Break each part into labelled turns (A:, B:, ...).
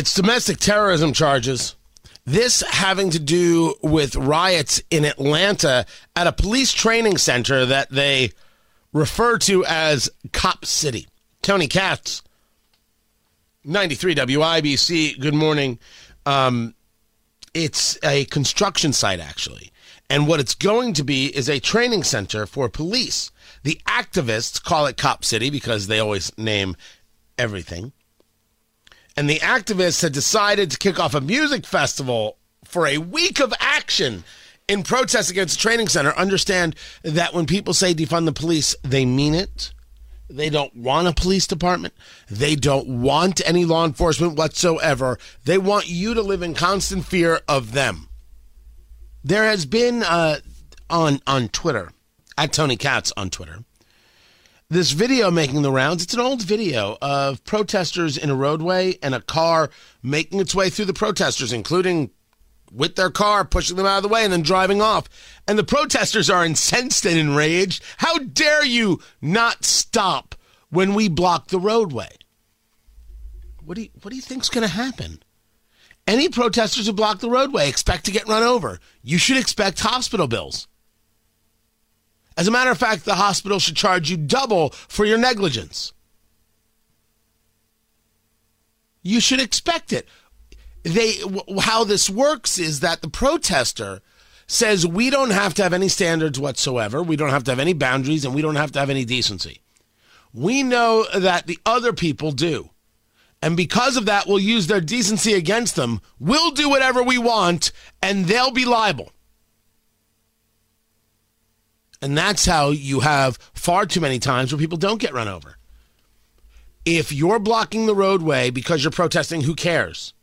A: It's domestic terrorism charges. This having to do with riots in Atlanta at a police training center that they refer to as Cop City. Tony Katz, 93 WIBC. Good morning. Um, it's a construction site, actually. And what it's going to be is a training center for police. The activists call it Cop City because they always name everything. And the activists had decided to kick off a music festival for a week of action in protest against the training center. Understand that when people say defund the police, they mean it. They don't want a police department. They don't want any law enforcement whatsoever. They want you to live in constant fear of them. There has been uh, on on Twitter at Tony Katz on Twitter this video making the rounds. It's an old video of protesters in a roadway and a car making its way through the protesters, including with their car, pushing them out of the way and then driving off. And the protesters are incensed and enraged. How dare you not stop when we block the roadway? What do you, what do you think's going to happen? Any protesters who block the roadway expect to get run over. You should expect hospital bills. As a matter of fact, the hospital should charge you double for your negligence. You should expect it they how this works is that the protester says we don't have to have any standards whatsoever, we don't have to have any boundaries, and we don't have to have any decency. We know that the other people do. And because of that, we'll use their decency against them. We'll do whatever we want, and they'll be liable. And that's how you have far too many times where people don't get run over. If you're blocking the roadway because you're protesting, who cares?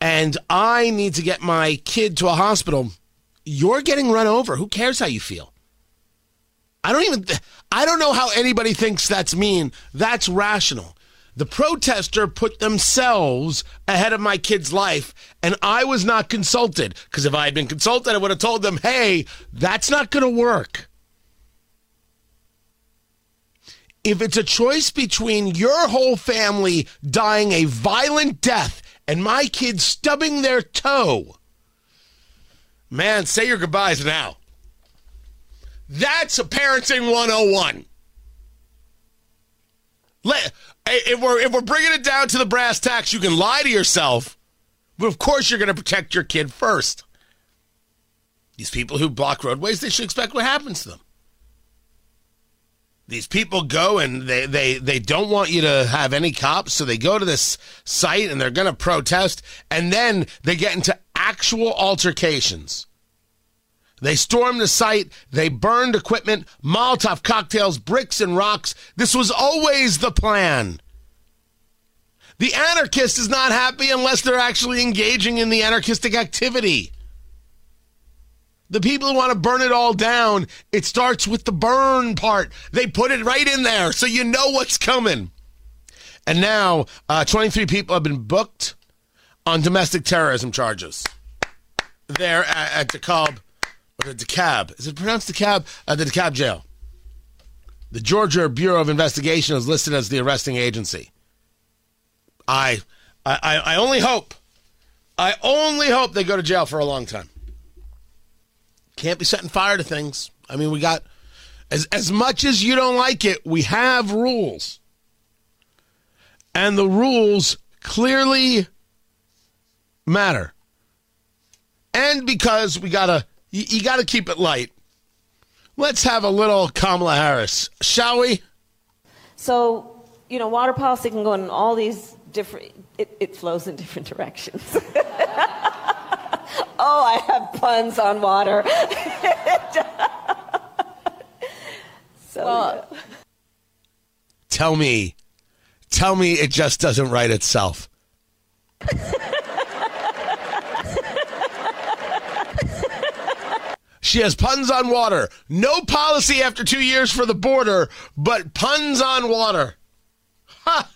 A: and I need to get my kid to a hospital, you're getting run over. Who cares how you feel? I don't even, I don't know how anybody thinks that's mean. That's rational. The protester put themselves ahead of my kid's life, and I was not consulted. Because if I had been consulted, I would have told them, hey, that's not going to work. If it's a choice between your whole family dying a violent death and my kid stubbing their toe. Man, say your goodbyes now. That's a parenting 101. Let, if we're if we're bringing it down to the brass tacks, you can lie to yourself, but of course you're going to protect your kid first. These people who block roadways, they should expect what happens to them. These people go and they, they, they don't want you to have any cops, so they go to this site and they're going to protest, and then they get into actual altercations. They stormed the site, they burned equipment, Molotov cocktails, bricks, and rocks. This was always the plan. The anarchist is not happy unless they're actually engaging in the anarchistic activity. The people who want to burn it all down, it starts with the burn part. They put it right in there so you know what's coming. And now, uh, 23 people have been booked on domestic terrorism charges. There at, at DeKalb, or the DeKalb. Is it pronounced DeKalb? Uh, the DeKalb jail. The Georgia Bureau of Investigation is listed as the arresting agency. I, I, I only hope, I only hope they go to jail for a long time. Can't be setting fire to things. I mean, we got as as much as you don't like it, we have rules. And the rules clearly matter. And because we got to you, you got to keep it light. Let's have a little Kamala Harris, shall we?
B: So, you know, water policy can go in all these different it, it flows in different directions. oh, I have puns on water. so, well, yeah.
A: tell me, tell me it just doesn't write itself. She has puns on water. No policy after two years for the border, but puns on water. Ha!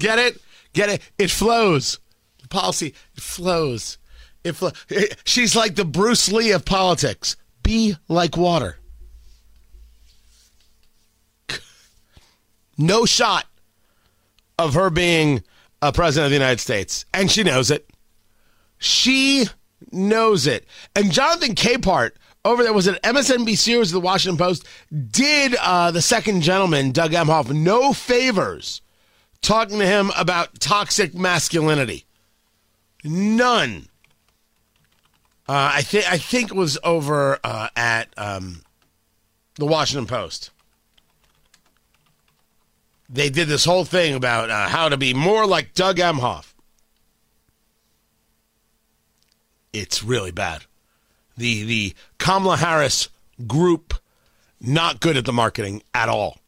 A: Get it? Get it? It flows. The policy, it flows. It flo- eh, She's like the Bruce Lee of politics. Be like water. No shot of her being a president of the United States. And she knows it. She knows it. And Jonathan Capehart over there was it MSNBC or was it the Washington Post did uh, the second gentleman Doug Emhoff no favors talking to him about toxic masculinity. None. Uh, I think I think it was over uh, at um, the Washington Post. They did this whole thing about uh, how to be more like Doug Emhoff. It's really bad. The the Kamala Harris group not good at the marketing at all.